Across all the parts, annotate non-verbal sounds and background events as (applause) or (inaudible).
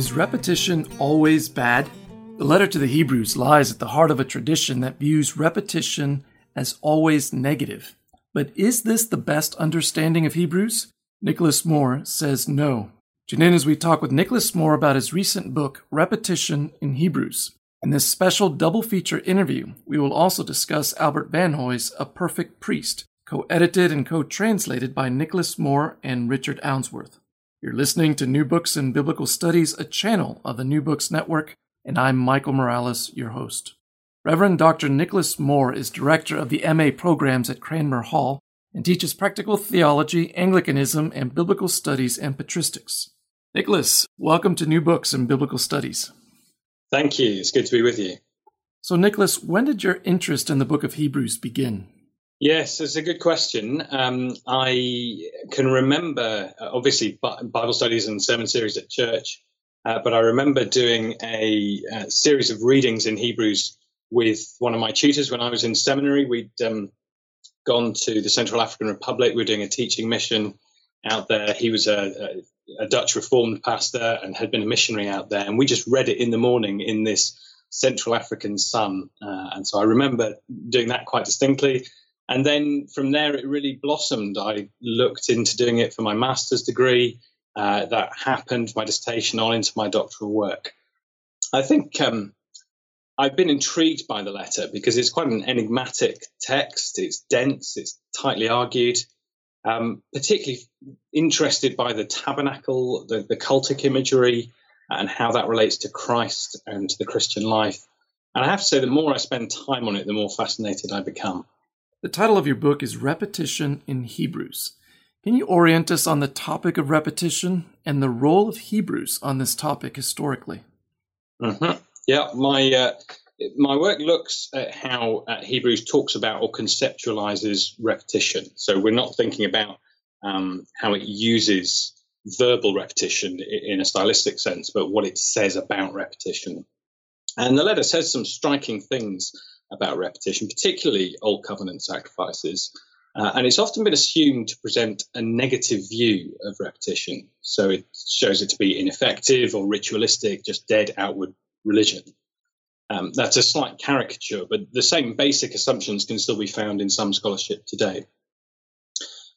Is repetition always bad? The letter to the Hebrews lies at the heart of a tradition that views repetition as always negative. But is this the best understanding of Hebrews? Nicholas Moore says no. Tune in as we talk with Nicholas Moore about his recent book, Repetition in Hebrews. In this special double feature interview, we will also discuss Albert Vanhoye's A Perfect Priest, co edited and co translated by Nicholas Moore and Richard Ounsworth. You're listening to New Books in Biblical Studies, a channel of the New Books Network, and I'm Michael Morales, your host. Reverend Dr. Nicholas Moore is director of the MA programs at Cranmer Hall and teaches practical theology, Anglicanism, and biblical studies and patristics. Nicholas, welcome to New Books in Biblical Studies. Thank you. It's good to be with you. So, Nicholas, when did your interest in the book of Hebrews begin? Yes, it's a good question. Um, I can remember, uh, obviously, Bible studies and sermon series at church, uh, but I remember doing a, a, uh, series of readings in Hebrews with one of my tutors when I was in seminary. We'd um, gone to the Central African Republic. We were doing a teaching mission out there. He was a, a, a Dutch Reformed pastor and had been a missionary out there. And we just read it in the morning in this Central African sun. Uh, and so I remember doing that quite distinctly. And then from there, it really blossomed. I looked into doing it for my master's degree. Uh, that happened, my dissertation on into my doctoral work. I think um, I've been intrigued by the letter because it's quite an enigmatic text. It's dense, it's tightly argued. Um, particularly interested by the tabernacle, the, the cultic imagery, and how that relates to Christ and to the Christian life. And I have to say, the more I spend time on it, the more fascinated I become. The title of your book is Repetition in Hebrews. Can you orient us on the topic of repetition and the role of Hebrews on this topic historically? Mm-hmm. Yeah, my uh, my work looks at how uh, Hebrews talks about or conceptualizes repetition. So we're not thinking about um, how it uses verbal repetition in a stylistic sense, but what it says about repetition. And the letter says some striking things about repetition, particularly Old Covenant sacrifices. Uh, and it's often been assumed to present a negative view of repetition. So it shows it to be ineffective or ritualistic, just dead outward religion. Um, that's a slight caricature, but the same basic assumptions can still be found in some scholarship today.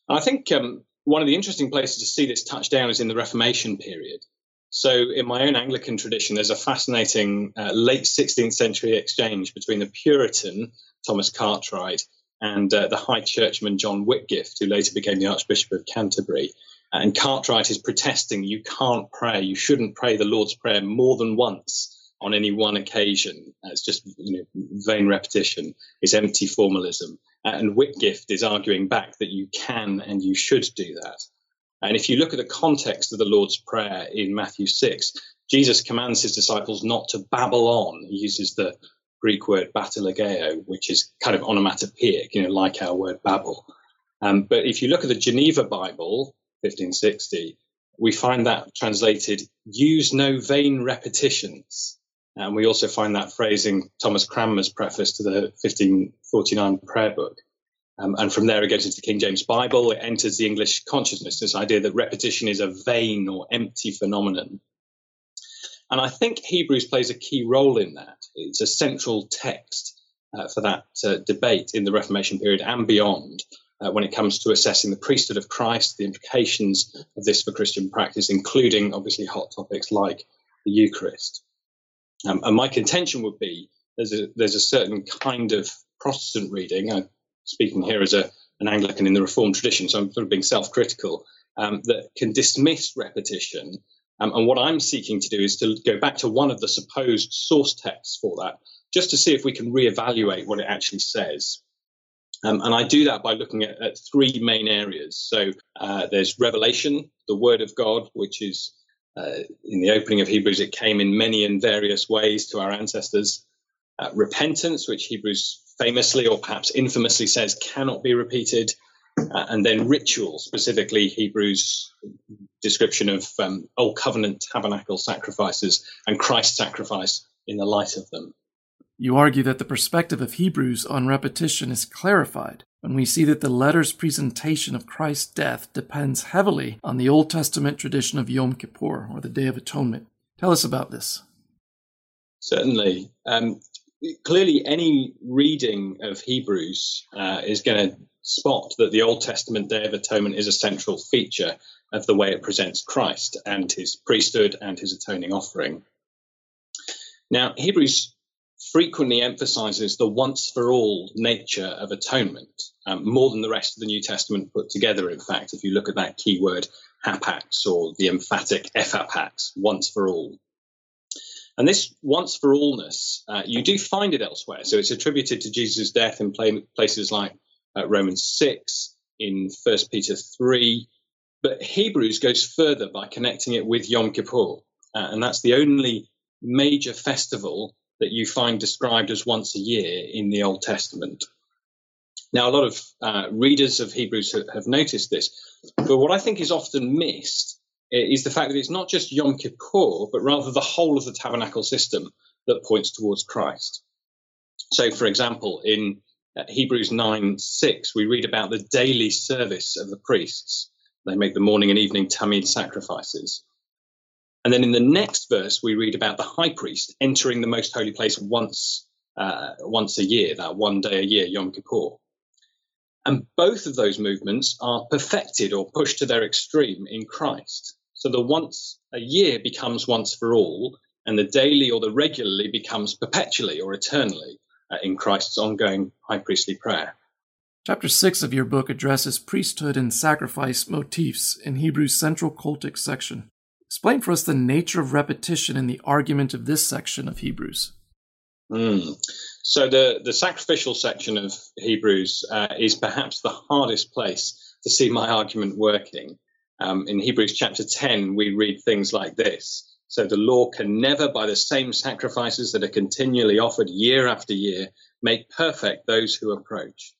I think um, one of the interesting places to see this touch down is in the Reformation period. So, in my own Anglican tradition, there's a fascinating uh, late 16th century exchange between the Puritan Thomas Cartwright and uh, the High Churchman John Whitgift, who later became the Archbishop of Canterbury. And Cartwright is protesting you can't pray, you shouldn't pray the Lord's Prayer more than once on any one occasion. It's just you know, vain repetition, it's empty formalism. And Whitgift is arguing back that you can and you should do that. And if you look at the context of the Lord's Prayer in Matthew 6, Jesus commands his disciples not to babble on. He uses the Greek word battalogeo, which is kind of onomatopoeic, you know, like our word babble. Um, but if you look at the Geneva Bible, 1560, we find that translated, use no vain repetitions. And we also find that phrase in Thomas Cranmer's preface to the 1549 prayer book. Um, and from there, it goes into the King James Bible. It enters the English consciousness, this idea that repetition is a vain or empty phenomenon. And I think Hebrews plays a key role in that. It's a central text uh, for that uh, debate in the Reformation period and beyond uh, when it comes to assessing the priesthood of Christ, the implications of this for Christian practice, including obviously hot topics like the Eucharist. Um, and my contention would be there's a, there's a certain kind of Protestant reading. I speaking here as a, an Anglican in the Reformed tradition, so I'm sort of being self critical, um, that can dismiss repetition. Um, and what I'm seeking to do is to go back to one of the supposed source texts for that, just to see if we can reevaluate what it actually says. Um, and I do that by looking at, at three main areas. So uh, there's revelation, the word of God, which is uh, in the opening of Hebrews, it came in many and various ways to our ancestors. Uh, repentance, which Hebrews famously or perhaps infamously says cannot be repeated. Uh, and then ritual, specifically Hebrews' description of um, Old Covenant tabernacle sacrifices and Christ's sacrifice in the light of them. You argue that the perspective of Hebrews on repetition is clarified when we see that the letter's presentation of Christ's death depends heavily on the Old Testament tradition of Yom Kippur, or the Day of Atonement. Tell us about this. Certainly. Um, clearly, any reading of Hebrews uh, is going to spot that the Old Testament Day of Atonement is a central feature of the way it presents Christ and his priesthood and his atoning offering. Now, Hebrews frequently emphasizes the once for all nature of atonement, um, more than the rest of the New Testament put together, in fact, if you look at that key word, hapax or the emphatic ephapax, once for all. And this once for allness, uh, you do find it elsewhere. So it's attributed to Jesus' death in places like uh, Romans 6, in 1 Peter 3. But Hebrews goes further by connecting it with Yom Kippur. Uh, and that's the only major festival that you find described as once a year in the Old Testament. Now, a lot of uh, readers of Hebrews have noticed this, but what I think is often missed is the fact that it's not just Yom Kippur, but rather the whole of the tabernacle system that points towards Christ. So, for example, in uh, Hebrews 9 6, we read about the daily service of the priests. They make the morning and evening tamid sacrifices. And then in the next verse, we read about the high priest entering the most holy place once, uh, once a year, that one day a year, Yom Kippur. And both of those movements are perfected or pushed to their extreme in Christ. So the once a year becomes once for all, and the daily or the regularly becomes perpetually or eternally uh, in Christ's ongoing high priestly prayer. Chapter 6 of your book addresses priesthood and sacrifice motifs in Hebrews' central cultic section. Explain for us the nature of repetition in the argument of this section of Hebrews. Mm. So, the, the sacrificial section of Hebrews uh, is perhaps the hardest place to see my argument working. Um, in Hebrews chapter 10, we read things like this so the law can never, by the same sacrifices that are continually offered year after year, make perfect those who approach.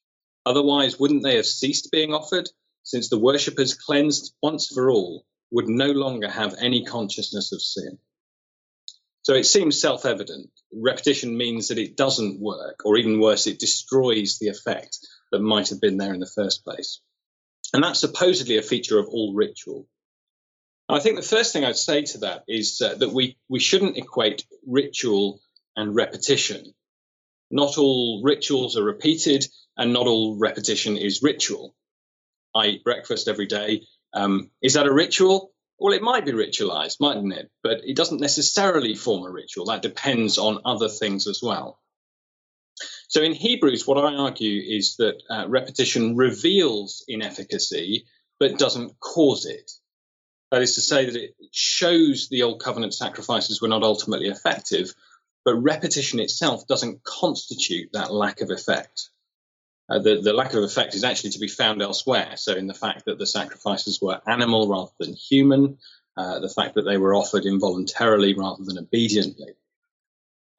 Otherwise, wouldn't they have ceased being offered, since the worshippers cleansed once for all would no longer have any consciousness of sin? So it seems self evident. Repetition means that it doesn't work, or even worse, it destroys the effect that might have been there in the first place. And that's supposedly a feature of all ritual. I think the first thing I'd say to that is uh, that we, we shouldn't equate ritual and repetition. Not all rituals are repeated, and not all repetition is ritual. I eat breakfast every day. Um, is that a ritual? Well, it might be ritualized, mightn't it? But it doesn't necessarily form a ritual. That depends on other things as well. So in Hebrews, what I argue is that uh, repetition reveals inefficacy, but doesn't cause it. That is to say that it shows the old covenant sacrifices were not ultimately effective, but repetition itself doesn't constitute that lack of effect. Uh, the, the, lack of effect is actually to be found elsewhere. So, in the fact that the sacrifices were animal rather than human, uh, the fact that they were offered involuntarily rather than obediently.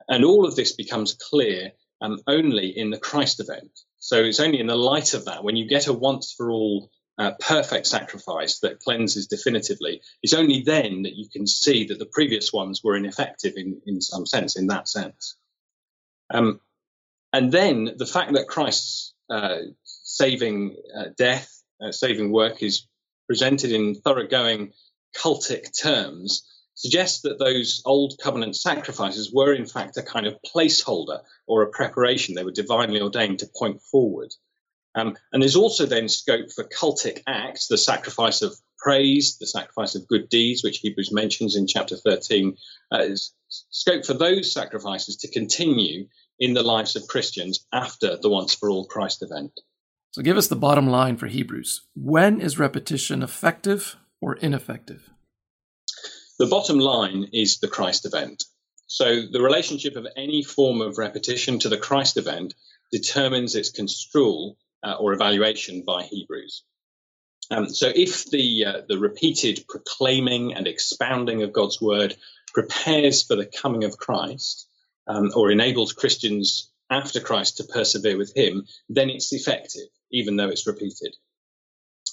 And all of this becomes clear um, only in the Christ event. So, it's only in the light of that, when you get a once for all uh, perfect sacrifice that cleanses definitively, it's only then that you can see that the previous ones were ineffective in, in some sense, in that sense. Um, and then the fact that Christ's uh, saving uh, death, uh, saving work is presented in thoroughgoing cultic terms suggests that those old covenant sacrifices were in fact a kind of placeholder or a preparation. They were divinely ordained to point forward. Um, and there's also then scope for cultic acts, the sacrifice of praise, the sacrifice of good deeds, which Hebrews mentions in chapter 13. Uh, scope for those sacrifices to continue in the lives of Christians after the once for all Christ event. So give us the bottom line for Hebrews. When is repetition effective or ineffective? The bottom line is the Christ event. So the relationship of any form of repetition to the Christ event determines its construal uh, or evaluation by Hebrews. Um, so, if the uh, the repeated proclaiming and expounding of God's word prepares for the coming of Christ, um, or enables Christians after Christ to persevere with Him, then it's effective, even though it's repeated.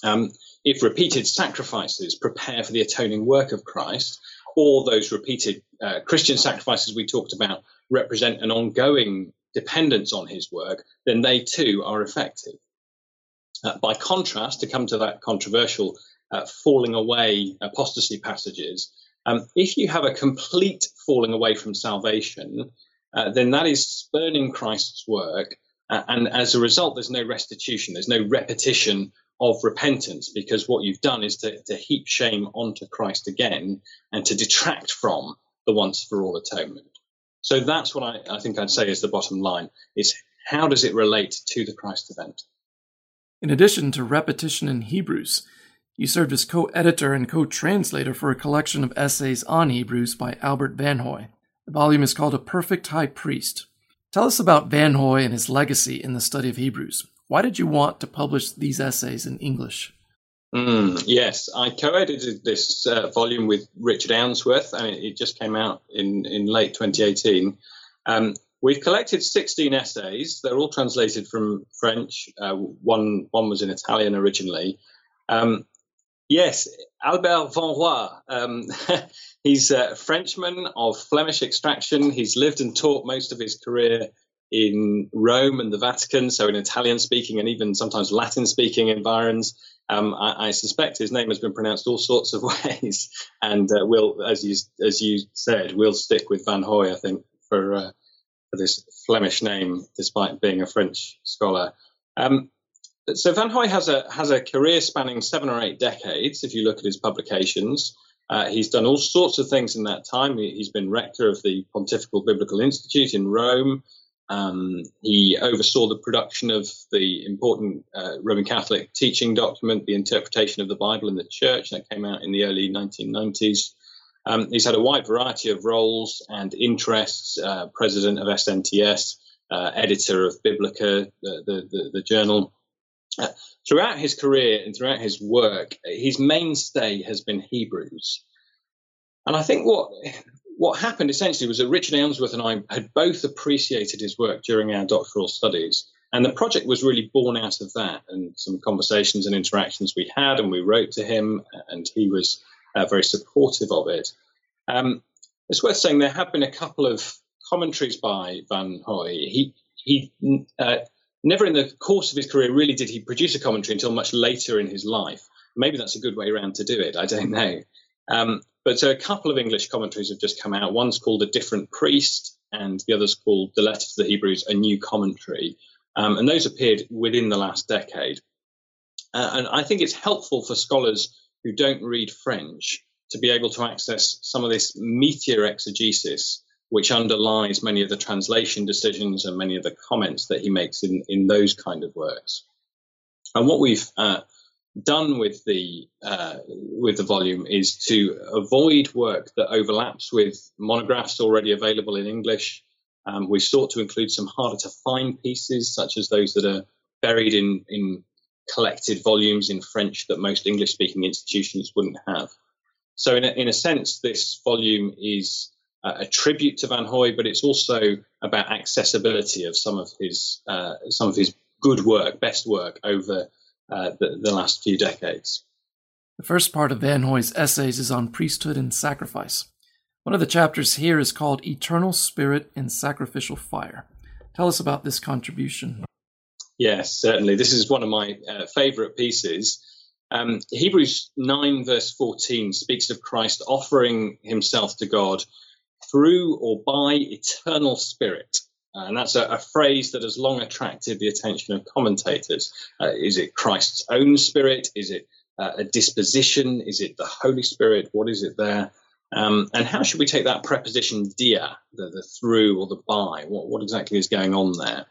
Um, if repeated sacrifices prepare for the atoning work of Christ, or those repeated uh, Christian sacrifices we talked about represent an ongoing dependence on his work, then they too are effective. Uh, by contrast, to come to that controversial uh, falling away apostasy passages, Um, if you have a complete falling away from salvation, uh, then that is spurning Christ's work. Uh, and as a result, there's no restitution, there's no repetition of repentance because what you've done is to, to heap shame onto Christ again and to detract from the once for all atonement. So that's what I, I think I'd say is the bottom line is how does it relate to the Christ event? In addition to repetition in Hebrews, you served as co editor and co translator for a collection of essays on Hebrews by Albert Vanhoye. The volume is called A Perfect High Priest. Tell us about Vanhoye and his legacy in the study of Hebrews. Why did you want to publish these essays in English? Mm, yes, I co-edited this uh, volume with Richard Ounsworth, and it, just came out in, in late 2018. Um, we've collected 16 essays. They're all translated from French. Uh, one one was in Italian originally. Um, yes, Albert Vanhoye. Um, (laughs) he's a Frenchman of Flemish extraction. He's lived and taught most of his career in Rome and the Vatican, so in Italian speaking and even sometimes Latin speaking environs. Um, I, I, suspect his name has been pronounced all sorts of (laughs) ways, and uh, we'll, as you as you said, we'll stick with Vanhoye, I think, for uh, for this Flemish name, despite being a French scholar. Um, so Vanhoye has a has a career spanning seven or eight decades. If you look at his publications, uh, he's done all sorts of things in that time. He, has been rector of the Pontifical Biblical Institute in Rome. Um, he oversaw the production of the important uh, Roman Catholic teaching document, the Interpretation of the Bible in the Church, that came out in the early 1990s. Um, he's had a wide variety of roles and interests uh, president of SNTS, uh, editor of Biblica, the, the, the, the journal. Uh, throughout his career and throughout his work, his mainstay has been Hebrews. And I think what what happened essentially was that Richard Ounsworth and I had both appreciated his work during our doctoral studies. And the project was really born out of that and some conversations and interactions we had. And we wrote to him, and he was uh, very supportive of it. Um, it's worth saying there have been a couple of commentaries by Vanhoye. He, he uh, never in the course of his career really did he produce a commentary until much later in his life. Maybe that's a good way around to do it. I don't know. Um, but so a couple of English commentaries have just come out. One's called A Different Priest, and the other's called The Letter to the Hebrews, a new commentary. Um, and those appeared within the last decade. Uh, and I think it's helpful for scholars who don't read French to be able to access some of this meteor exegesis, which underlies many of the translation decisions and many of the comments that he makes in, in those kind of works. And what we've uh, done with the uh, with the volume is to avoid work that overlaps with monographs already available in English. Um, we sought to include some harder to find pieces, such as those that are buried in in collected volumes in French that most English speaking institutions wouldn't have. So, in a, in a sense, this volume is a tribute to Vanhoye, but it's also about accessibility of some of his uh, some of his good work, best work over uh, the, the last few decades. The first part of Vanhoye's essays is on priesthood and sacrifice. One of the chapters here is called Eternal Spirit and Sacrificial Fire. Tell us about this contribution. Yes, certainly. This is one of my uh, favorite pieces. Um, Hebrews 9, verse 14, speaks of Christ offering himself to God through or by eternal spirit. Uh, and that's a, a, phrase that has long attracted the attention of commentators. Uh, is it Christ's own spirit? Is it uh, a disposition? Is it the Holy Spirit? What is it there? Um, and how should we take that preposition dia, the, the through or the by? What, what exactly is going on there?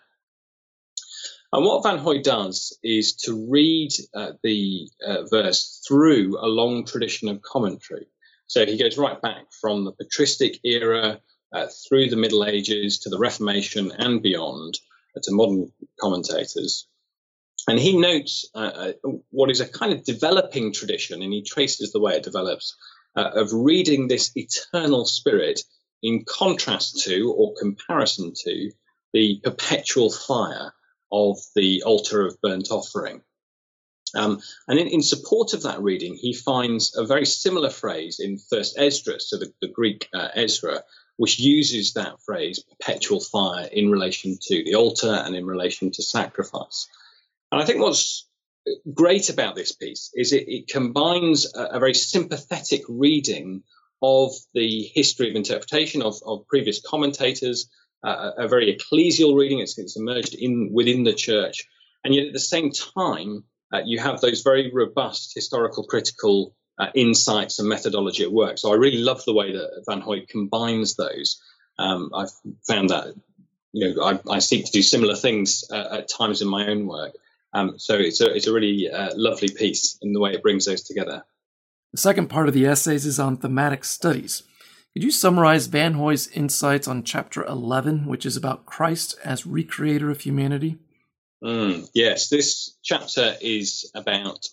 And what Vanhoye does is to read uh, the uh, verse through a long tradition of commentary. So he goes right back from the patristic era uh, through the Middle Ages to the Reformation and beyond uh, to modern commentators. And he notes uh, uh, what is a kind of developing tradition, and he traces the way it develops, uh, of reading this eternal spirit in contrast to or comparison to the perpetual fire of the altar of burnt offering. Um, and in, in, support of that reading, he finds a very similar phrase in First Esdras, so the, the Greek uh, Ezra, which uses that phrase perpetual fire in relation to the altar and in relation to sacrifice. And I think what's great about this piece is it, it combines a, a, very sympathetic reading of the history of interpretation of, of previous commentators, uh, a very ecclesial reading. It's, it's, emerged in within the church, and yet at the same time, uh, you have those very robust historical critical uh, insights and methodology at work. So I really love the way that Vanhoye combines those. Um, I've found that you know I, I, seek to do similar things uh, at times in my own work. Um, so it's a it's a really uh, lovely piece in the way it brings those together. The second part of the essays is on thematic studies. Could you summarize Vanhoye's insights on chapter 11, which is about Christ as recreator of humanity? Mm, yes, this chapter is about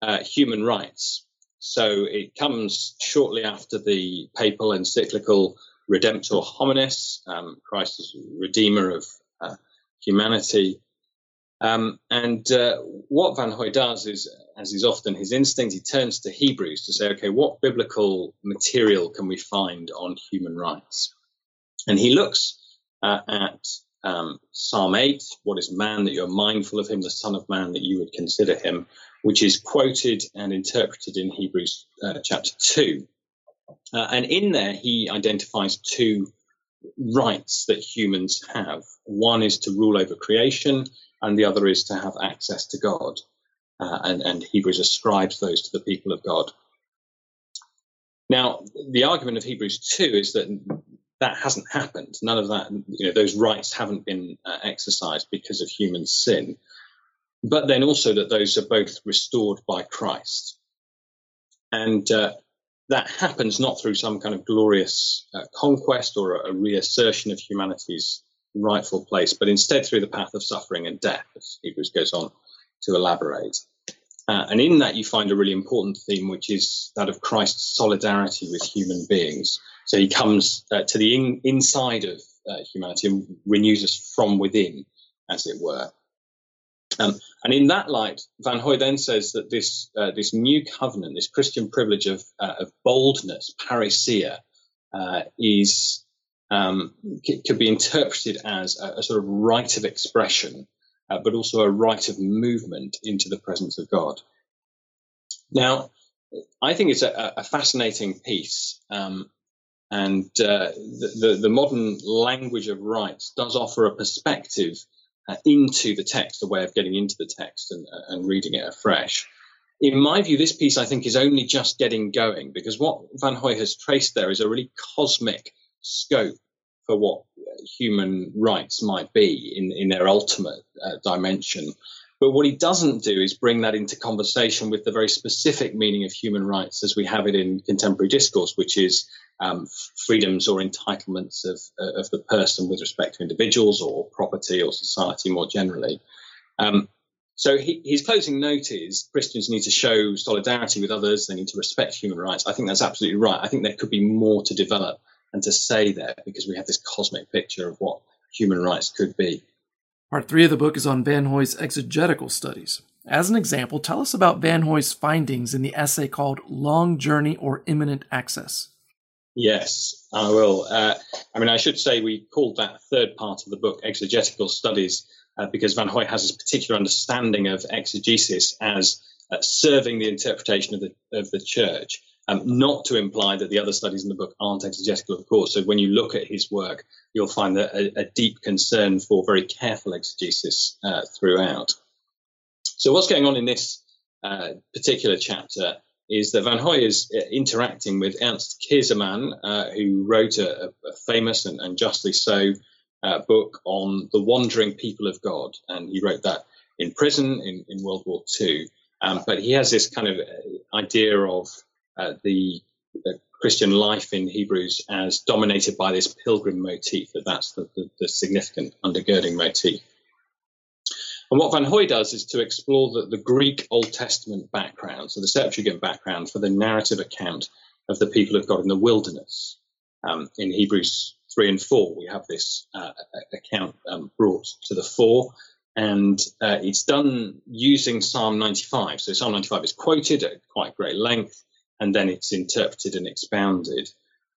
uh, human rights. So it comes shortly after the papal encyclical Redemptor Hominis, um, Christ Redeemer of uh, humanity. Um, and uh, what Vanhoye does is, as is often his instinct, he turns to Hebrews to say, okay, what biblical material can we find on human rights? And he looks uh, at um, Psalm 8, what is man that you're mindful of him, the Son of Man that you would consider him, which is quoted and interpreted in Hebrews uh, chapter 2. Uh, and in there, he identifies two rights that humans have. One is to rule over creation, and the other is to have access to God. Uh, and, and Hebrews ascribes those to the people of God. Now, the argument of Hebrews 2 is that that hasn't happened. None of that, you know, those rights haven't been uh, exercised because of human sin. But then also that those are both restored by Christ. And uh, that happens not through some kind of glorious uh, conquest or a, a, reassertion of humanity's rightful place, but instead through the path of suffering and death, as Hebrews goes on to elaborate. Uh, and in that, you find a really important theme, which is that of Christ's solidarity with human beings. So he comes uh, to the in, inside of uh, humanity and renews us from within, as it were. Um, and in that light, Vanhoye then says that this uh, this new covenant, this Christian privilege of, uh, of boldness, parrhesia, uh, is um, could be interpreted as a, a, sort of right of expression, uh, but also a right of movement into the presence of God. Now, I think it's a, a fascinating piece, um, and uh, the, the, the modern language of rights does offer a perspective uh, into the text, a way of getting into the text and, uh, and reading it afresh. In my view, this piece I think is only just getting going because what Vanhoye has traced there is a really cosmic scope for what human rights might be in, in their ultimate uh, dimension. But what he doesn't do is bring that into conversation with the very specific meaning of human rights as we have it in contemporary discourse, which is um, freedoms or entitlements of, uh, of the person with respect to individuals or property or society more generally. Um, so he, his closing note is Christians need to show solidarity with others, they need to respect human rights. I think that's absolutely right. I think there could be more to develop and to say there because we have this cosmic picture of what human rights could be. Part three of the book is on Vanhoye's exegetical studies. As an example, tell us about Vanhoye's findings in the essay called Long Journey or Imminent Access. Yes, I will. Uh, I mean, I should say we called that third part of the book exegetical studies uh, because Vanhoye has this particular understanding of exegesis as uh, serving the interpretation of the, of the church. Um, not to imply that the other studies in the book aren't exegetical, of course. So when you look at his work, you'll find a, a deep concern for very careful exegesis uh, throughout. So what's going on in this uh, particular chapter is that Vanhoye is uh, interacting with Ernst Käsemann, uh, who wrote a, a famous and, and, justly so uh, book on the wandering people of God. And he wrote that in prison in, in World War II. Um, but he has this kind of uh, idea of uh, the, the, Christian life in Hebrews as dominated by this pilgrim motif, that that's the, the, the significant undergirding motif. And what Vanhoye does is to explore the, the Greek Old Testament background, so the Septuagint background for the narrative account of the people of God in the wilderness. Um, in Hebrews 3 and 4, we have this uh, account um, brought to the fore, and uh, it's done using Psalm 95. So Psalm 95 is quoted at quite great length, and then it's interpreted and expounded.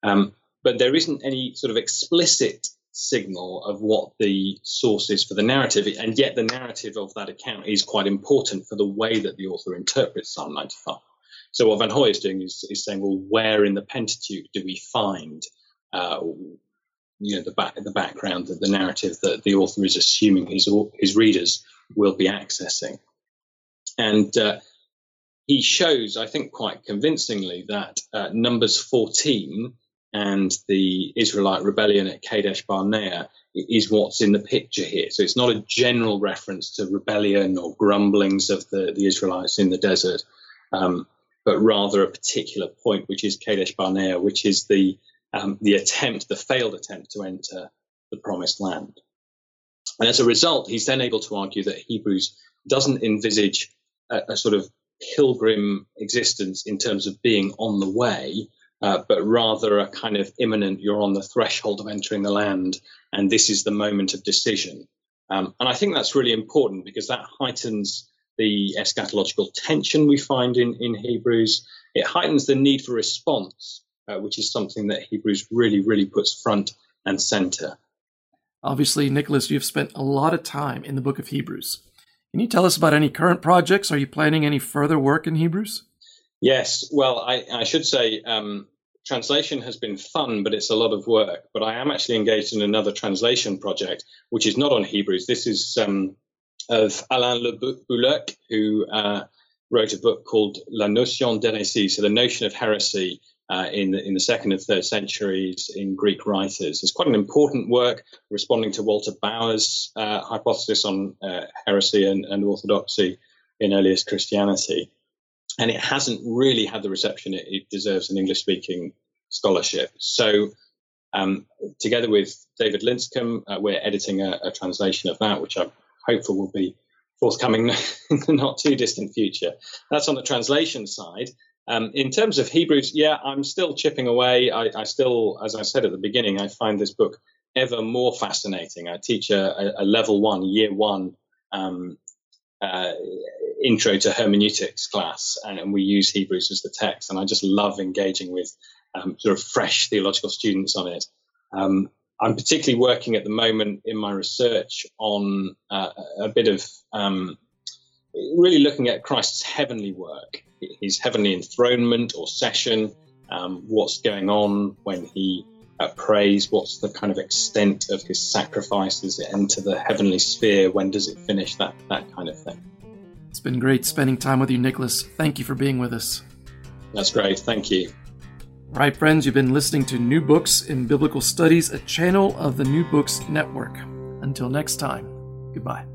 Um, but there isn't any sort of explicit signal of what the source is for the narrative, and yet the narrative of that account is quite important for the way that the author interprets Psalm 95. So what Vanhoye is doing is, is saying, well, where in the Pentateuch do we find, uh, you know, the back the background, the, the narrative that the author is assuming his his readers will be accessing, and uh, he shows, I think, quite convincingly that uh, Numbers 14 and the Israelite rebellion at Kadesh Barnea is what's in the picture here. So it's not a general reference to rebellion or grumblings of the, the Israelites in the desert, um, but rather a particular point, which is Kadesh Barnea, which is the um, the attempt, the failed attempt to enter the promised land. And as a result, he's then able to argue that Hebrews doesn't envisage a, a sort of pilgrim existence in terms of being on the way, uh, but rather a kind of imminent, you're on the threshold of entering the land, and this is the moment of decision. Um, and I think that's really important because that heightens the eschatological tension we find in, in Hebrews. It heightens the need for response, uh, which is something that Hebrews really, really puts front and center. Obviously, Nicholas, you've spent a lot of time in the book of Hebrews. Can you tell us about any current projects? Are you planning any further work in Hebrews? Yes. Well, I, I should say um, translation has been fun, but it's a lot of work. But I am actually engaged in another translation project, which is not on Hebrews. This is um, of Alain Le Boulluec, who uh, wrote a book called La Notion d'hérésie, so the notion of heresy uh, in, the, in the second and third centuries in Greek writers. It's quite an important work responding to Walter Bauer's uh, hypothesis on uh, heresy and, and orthodoxy in earliest Christianity and it hasn't really had the reception it, it deserves in English speaking scholarship. So, um, together with David Lincicum, uh, we're editing a, a, translation of that, which I'm hopeful will be forthcoming (laughs) in the not too distant future. That's on the translation side. Um, in terms of Hebrews, yeah, I'm still chipping away. I, I, still, as I said at the beginning, I find this book ever more fascinating. I teach a, a level one, year one um, uh, intro to hermeneutics class, and, and, we use Hebrews as the text. And I just love engaging with um, sort of fresh theological students on it. Um, I'm particularly working at the moment in my research on uh, a bit of um, really looking at Christ's heavenly work, his heavenly enthronement or session, um, what's going on when he prays, what's the kind of extent of his sacrifice, does it enter the heavenly sphere, when does it finish, that, that kind of thing. It's been great spending time with you, Nicholas. Thank you for being with us. That's great. Thank you. All right, friends, you've been listening to New Books in Biblical Studies, a channel of the New Books Network. Until next time, goodbye.